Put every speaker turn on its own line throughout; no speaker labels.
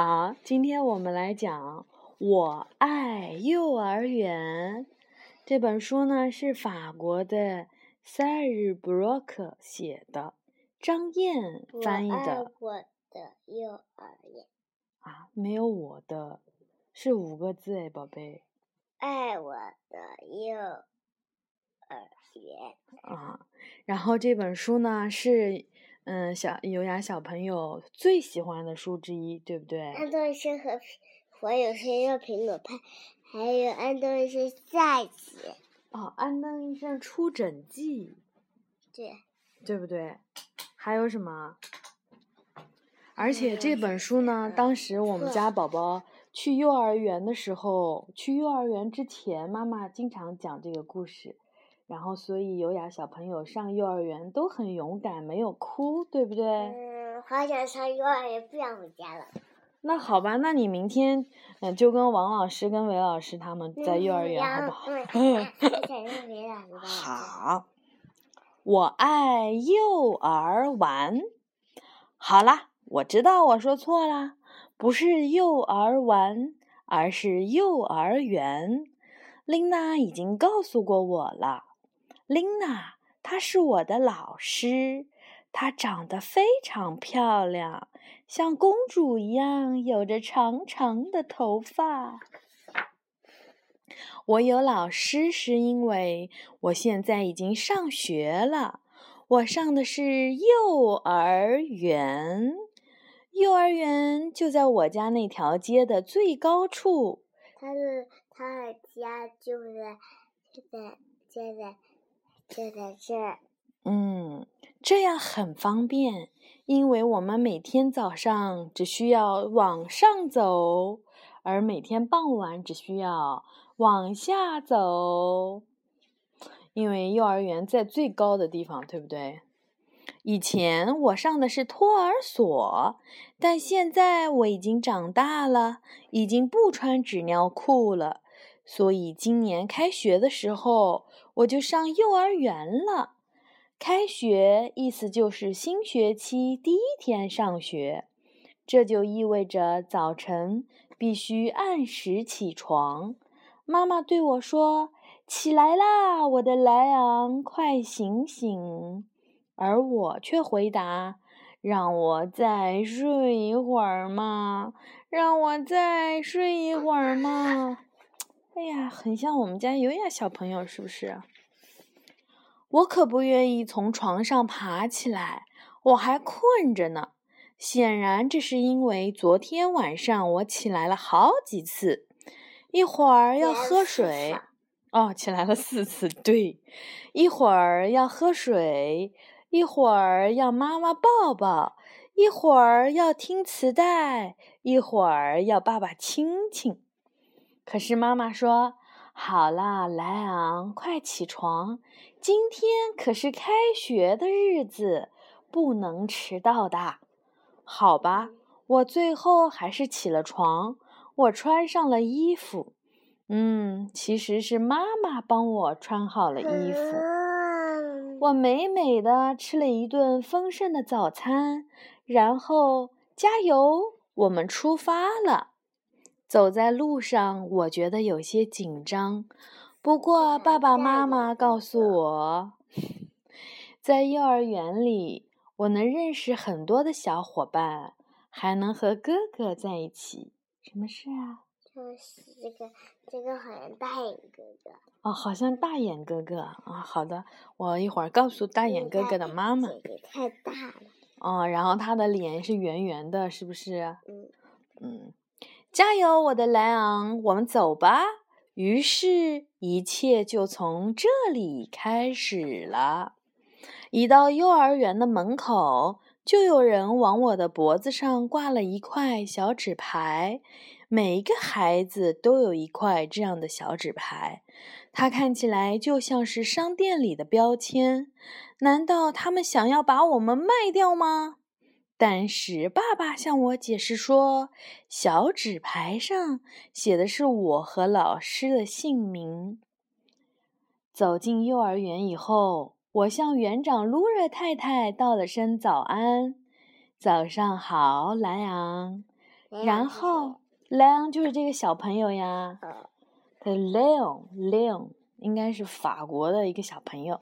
好，今天我们来讲《我爱幼儿园》这本书呢，是法国的塞尔布洛克写的，张燕翻译的。
我的幼儿园
啊，没有我的，是五个字哎，宝贝。
爱我的幼儿园
啊，然后这本书呢是。嗯，小优雅小朋友最喜欢的书之一，对不对？
安东尼生和我有谁要苹果派，还有安东尼生下集。
哦，安东医生出诊记。
对。
对不对？还有什么？而且这本书呢，当时我们家宝宝去幼儿园的时候，去幼儿园之前，妈妈经常讲这个故事。然后，所以优雅小朋友上幼儿园都很勇敢，没有哭，对不对？
嗯，好想上幼儿园，不想回家了。
那好吧，那你明天嗯就跟王老师、跟韦老师他们在幼儿园，好不好？嗯 好。我爱幼儿玩。好啦，我知道我说错啦，不是幼儿玩，而是幼儿园。琳娜已经告诉过我了。琳娜，她是我的老师。她长得非常漂亮，像公主一样，有着长长的头发。我有老师，是因为我现在已经上学了。我上的是幼儿园，幼儿园就在我家那条街的最高处。
他的他的家就在就在就在。就在这。
嗯，这样很方便，因为我们每天早上只需要往上走，而每天傍晚只需要往下走。因为幼儿园在最高的地方，对不对？以前我上的是托儿所，但现在我已经长大了，已经不穿纸尿裤了。所以今年开学的时候，我就上幼儿园了。开学意思就是新学期第一天上学，这就意味着早晨必须按时起床。妈妈对我说：“起来啦，我的莱昂，快醒醒！”而我却回答：“让我再睡一会儿嘛，让我再睡一会儿嘛。”哎呀，很像我们家优雅小朋友，是不是？我可不愿意从床上爬起来，我还困着呢。显然，这是因为昨天晚上我起来了好几次，一会儿要喝水，哦，起来了四次，对，一会儿要喝水，一会儿要妈妈抱抱，一会儿要听磁带，一会儿要爸爸亲亲。可是妈妈说：“好啦，莱昂，快起床！今天可是开学的日子，不能迟到的。”好吧，我最后还是起了床。我穿上了衣服。嗯，其实是妈妈帮我穿好了衣服。我美美的吃了一顿丰盛的早餐，然后加油，我们出发了。走在路上，我觉得有些紧张。不过爸爸妈妈告诉我，在幼儿园里，我能认识很多的小伙伴，还能和哥哥在一起。什么事啊？
就是这个，这个好像大眼哥哥。
哦，好像大眼哥哥啊。好的，我一会儿告诉大眼哥哥的妈妈。
太大了。
哦，然后他的脸是圆圆的，是不是？
嗯。
嗯。加油，我的莱昂，我们走吧。于是，一切就从这里开始了。一到幼儿园的门口，就有人往我的脖子上挂了一块小纸牌。每一个孩子都有一块这样的小纸牌，它看起来就像是商店里的标签。难道他们想要把我们卖掉吗？但是爸爸向我解释说，小纸牌上写的是我和老师的姓名。走进幼儿园以后，我向园长露热太太道了声早安：“早上好，莱昂。”然后莱昂就是这个小朋友呀，他 Leon Leon 应该是法国的一个小朋友。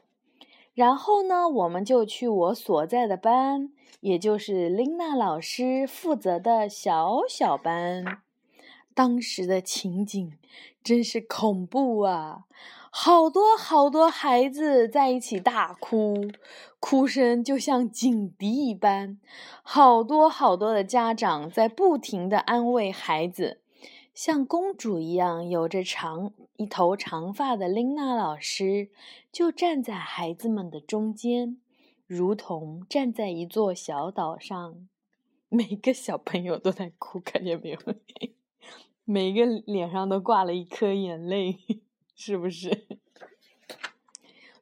然后呢，我们就去我所在的班，也就是琳娜老师负责的小小班。当时的情景真是恐怖啊！好多好多孩子在一起大哭，哭声就像警笛一般。好多好多的家长在不停的安慰孩子。像公主一样有着长一头长发的琳娜老师，就站在孩子们的中间，如同站在一座小岛上。每个小朋友都在哭，看见没有？每个脸上都挂了一颗眼泪，是不是？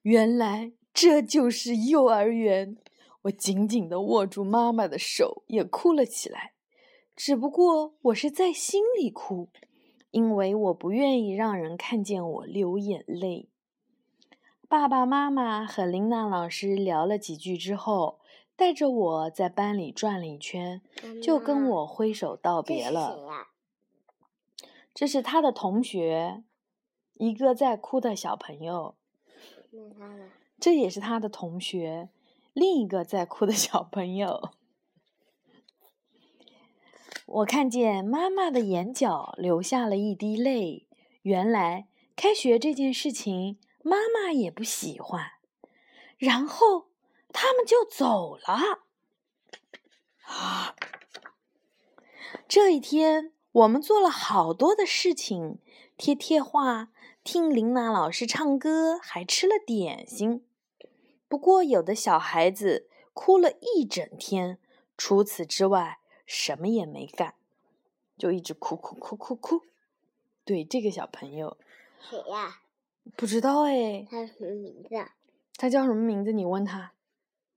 原来这就是幼儿园。我紧紧地握住妈妈的手，也哭了起来。只不过我是在心里哭，因为我不愿意让人看见我流眼泪。爸爸妈妈和琳娜老师聊了几句之后，带着我在班里转了一圈，就跟我挥手道别了。这是他的同学，一个在哭的小朋友。这也是他的同学，另一个在哭的小朋友。我看见妈妈的眼角流下了一滴泪。原来开学这件事情，妈妈也不喜欢。然后他们就走了。啊！这一天，我们做了好多的事情：贴贴画，听琳娜老师唱歌，还吃了点心。不过，有的小孩子哭了一整天。除此之外，什么也没干，就一直哭哭哭哭哭。对，这个小朋友，
谁呀？
不知道哎。
他什么名字？
他叫什么名字？你问他。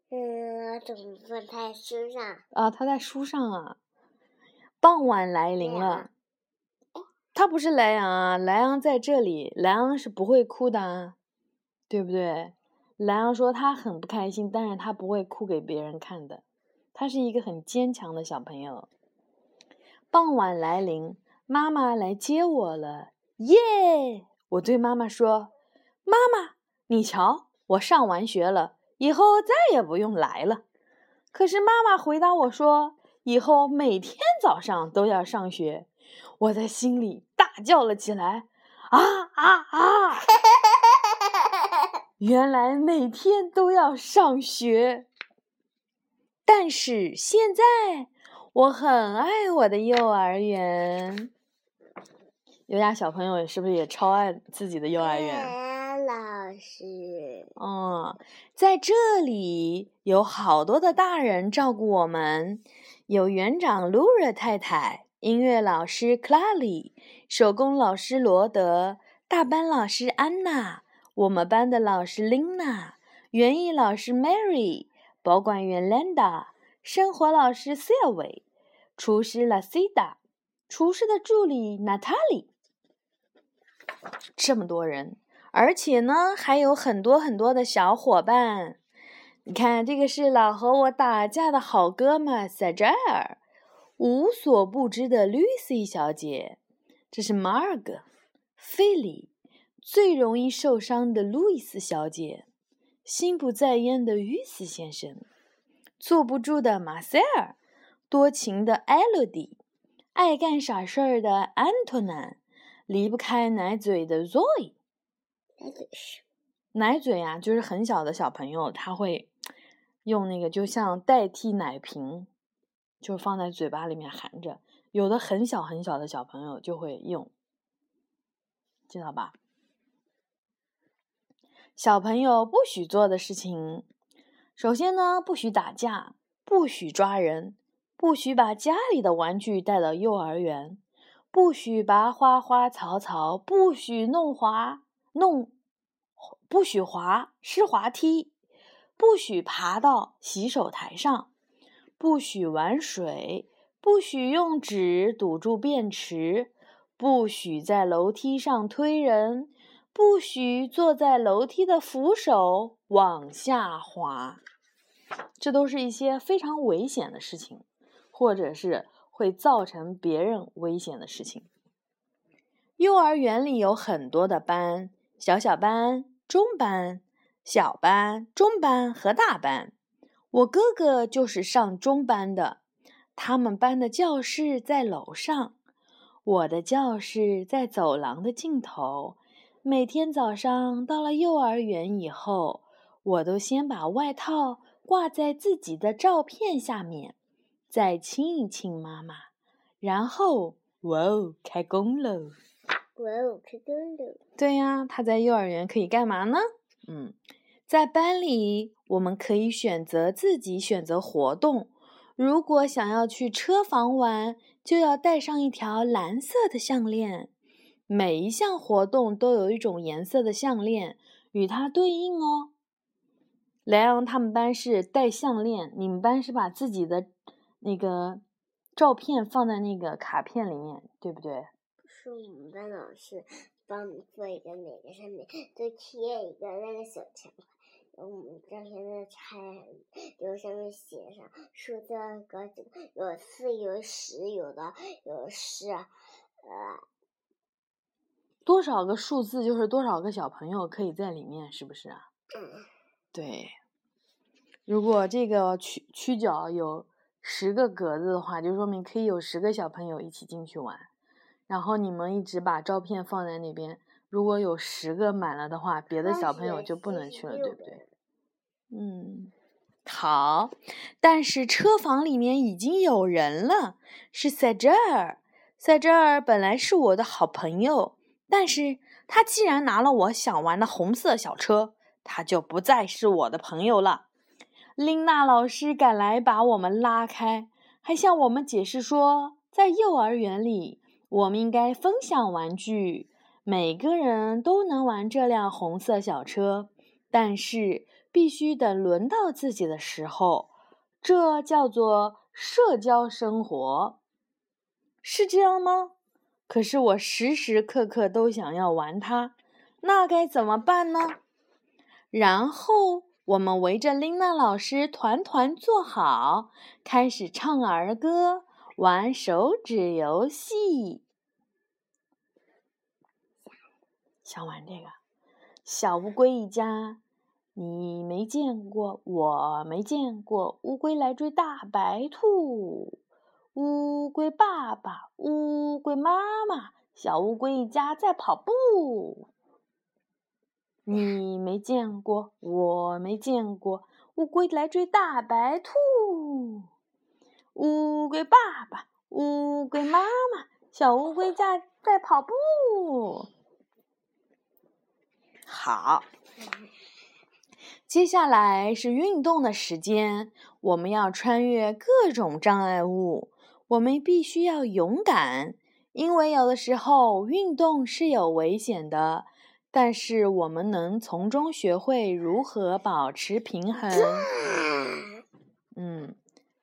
嗯，怎么问？他在书上。
啊，他在书上啊。傍晚来临了。他不是莱昂啊，莱昂在这里，莱昂是不会哭的，对不对？莱昂说他很不开心，但是他不会哭给别人看的。他是一个很坚强的小朋友。傍晚来临，妈妈来接我了，耶！我对妈妈说：“妈妈，你瞧，我上完学了，以后再也不用来了。”可是妈妈回答我说：“以后每天早上都要上学。”我在心里大叫了起来：“啊啊啊！” 原来每天都要上学。但是现在我很爱我的幼儿园。有家小朋友是不是也超爱自己的幼儿园？
老师。
哦，在这里有好多的大人照顾我们，有园长露热太太，音乐老师克拉里，手工老师罗德，大班老师安娜，我们班的老师琳娜，园艺老师 Mary。保管员 Linda，生活老师 Sylvie，厨师 Lasida，厨师的助理 Natalie，这么多人，而且呢还有很多很多的小伙伴。你看，这个是老和我打架的好哥们 s a j a r 无所不知的 Lucy 小姐，这是 Marg，菲利，最容易受伤的路易斯小姐。心不在焉的于斯先生，坐不住的马塞尔，多情的艾洛迪，爱干傻事儿的安托南，离不开奶嘴的 Zoe。
奶嘴是？
奶嘴啊，就是很小的小朋友，他会用那个，就像代替奶瓶，就放在嘴巴里面含着。有的很小很小的小朋友就会用，知道吧？小朋友不许做的事情，首先呢，不许打架，不许抓人，不许把家里的玩具带到幼儿园，不许拔花花草草，不许弄滑弄，不许滑湿滑梯，不许爬到洗手台上，不许玩水，不许用纸堵住便池，不许在楼梯上推人。不许坐在楼梯的扶手往下滑，这都是一些非常危险的事情，或者是会造成别人危险的事情。幼儿园里有很多的班，小小班、中班、小班、中班和大班。我哥哥就是上中班的，他们班的教室在楼上，我的教室在走廊的尽头。每天早上到了幼儿园以后，我都先把外套挂在自己的照片下面，再亲一亲妈妈，然后，哇哦，开工喽！
哇哦，开工喽！
对呀，他在幼儿园可以干嘛呢？嗯，在班里，我们可以选择自己选择活动。如果想要去车房玩，就要带上一条蓝色的项链。每一项活动都有一种颜色的项链与它对应哦。莱昂他们班是戴项链，你们班是把自己的那个照片放在那个卡片里面，对不对？
是我们班老师帮你做一个，每个上面都贴一个那个小钱块，然后我们照片再拆，然后上面写上数字个有四有十，有的有十，呃。
多少个数字就是多少个小朋友可以在里面，是不是啊？对。如果这个曲曲角有十个格子的话，就说明可以有十个小朋友一起进去玩。然后你们一直把照片放在那边，如果有十个满了的话，别的小朋友就不能去了，对不对？嗯，好。但是车房里面已经有人了，是在这儿，在这儿本来是我的好朋友。但是他既然拿了我想玩的红色小车，他就不再是我的朋友了。琳娜老师赶来把我们拉开，还向我们解释说，在幼儿园里，我们应该分享玩具，每个人都能玩这辆红色小车，但是必须等轮到自己的时候。这叫做社交生活，是这样吗？可是我时时刻刻都想要玩它，那该怎么办呢？然后我们围着琳娜老师团团坐好，开始唱儿歌，玩手指游戏。想玩这个？小乌龟一家，你没见过，我没见过，乌龟来追大白兔。乌龟爸爸，乌龟妈妈，小乌龟一家在跑步。你没见过，我没见过，乌龟来追大白兔。乌龟爸爸，乌龟妈妈，小乌龟家在跑步。好，接下来是运动的时间，我们要穿越各种障碍物。我们必须要勇敢，因为有的时候运动是有危险的，但是我们能从中学会如何保持平衡。嗯，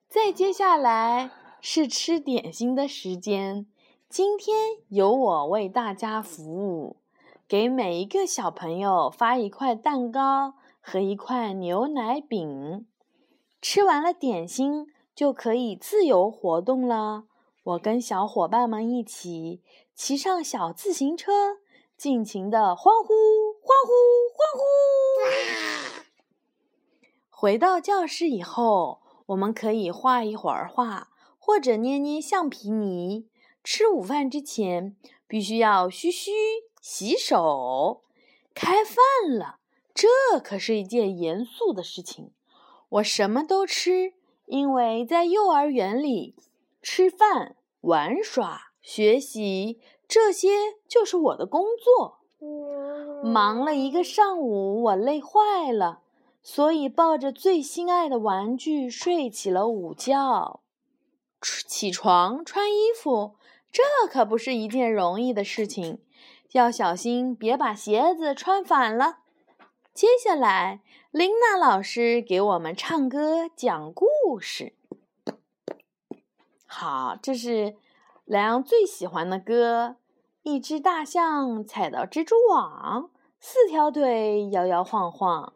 再接下来是吃点心的时间，今天由我为大家服务，给每一个小朋友发一块蛋糕和一块牛奶饼。吃完了点心。就可以自由活动了。我跟小伙伴们一起骑上小自行车，尽情的欢呼、欢呼、欢呼。回到教室以后，我们可以画一会儿画，或者捏捏橡皮泥。吃午饭之前，必须要嘘嘘洗手。开饭了，这可是一件严肃的事情。我什么都吃。因为在幼儿园里，吃饭、玩耍、学习，这些就是我的工作。忙了一个上午，我累坏了，所以抱着最心爱的玩具睡起了午觉。起床、穿衣服，这可不是一件容易的事情，要小心别把鞋子穿反了。接下来。琳娜老师给我们唱歌讲故事。好，这是莱昂最喜欢的歌。一只大象踩到蜘蛛网，四条腿摇摇晃晃；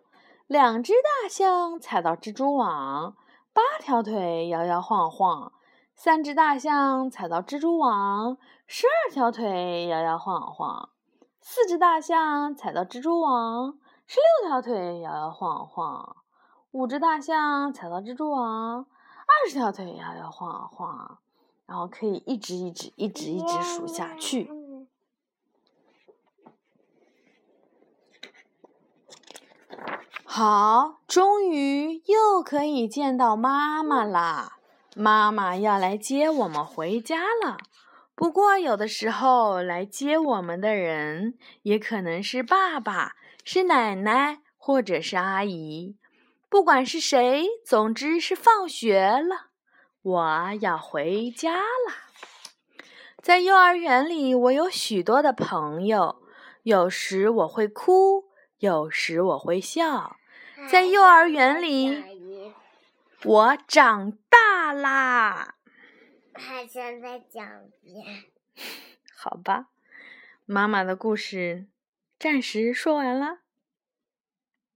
两只大象踩到蜘蛛网，八条腿摇摇晃晃；三只大象踩到蜘蛛网，十二条腿摇摇晃晃；四只大象踩到蜘蛛网，十六条腿摇摇晃晃；五只大象踩到蜘蛛网，二十条腿摇摇晃晃。然后可以一直一直一直一直数下去。好，终于又可以见到妈妈啦！妈妈要来接我们回家了。不过，有的时候来接我们的人也可能是爸爸、是奶奶或者是阿姨。不管是谁，总之是放学了。我要回家了。在幼儿园里，我有许多的朋友。有时我会哭，有时我会笑。在幼儿园里，我长大啦。
还想再讲遍？
好吧，妈妈的故事暂时说完了。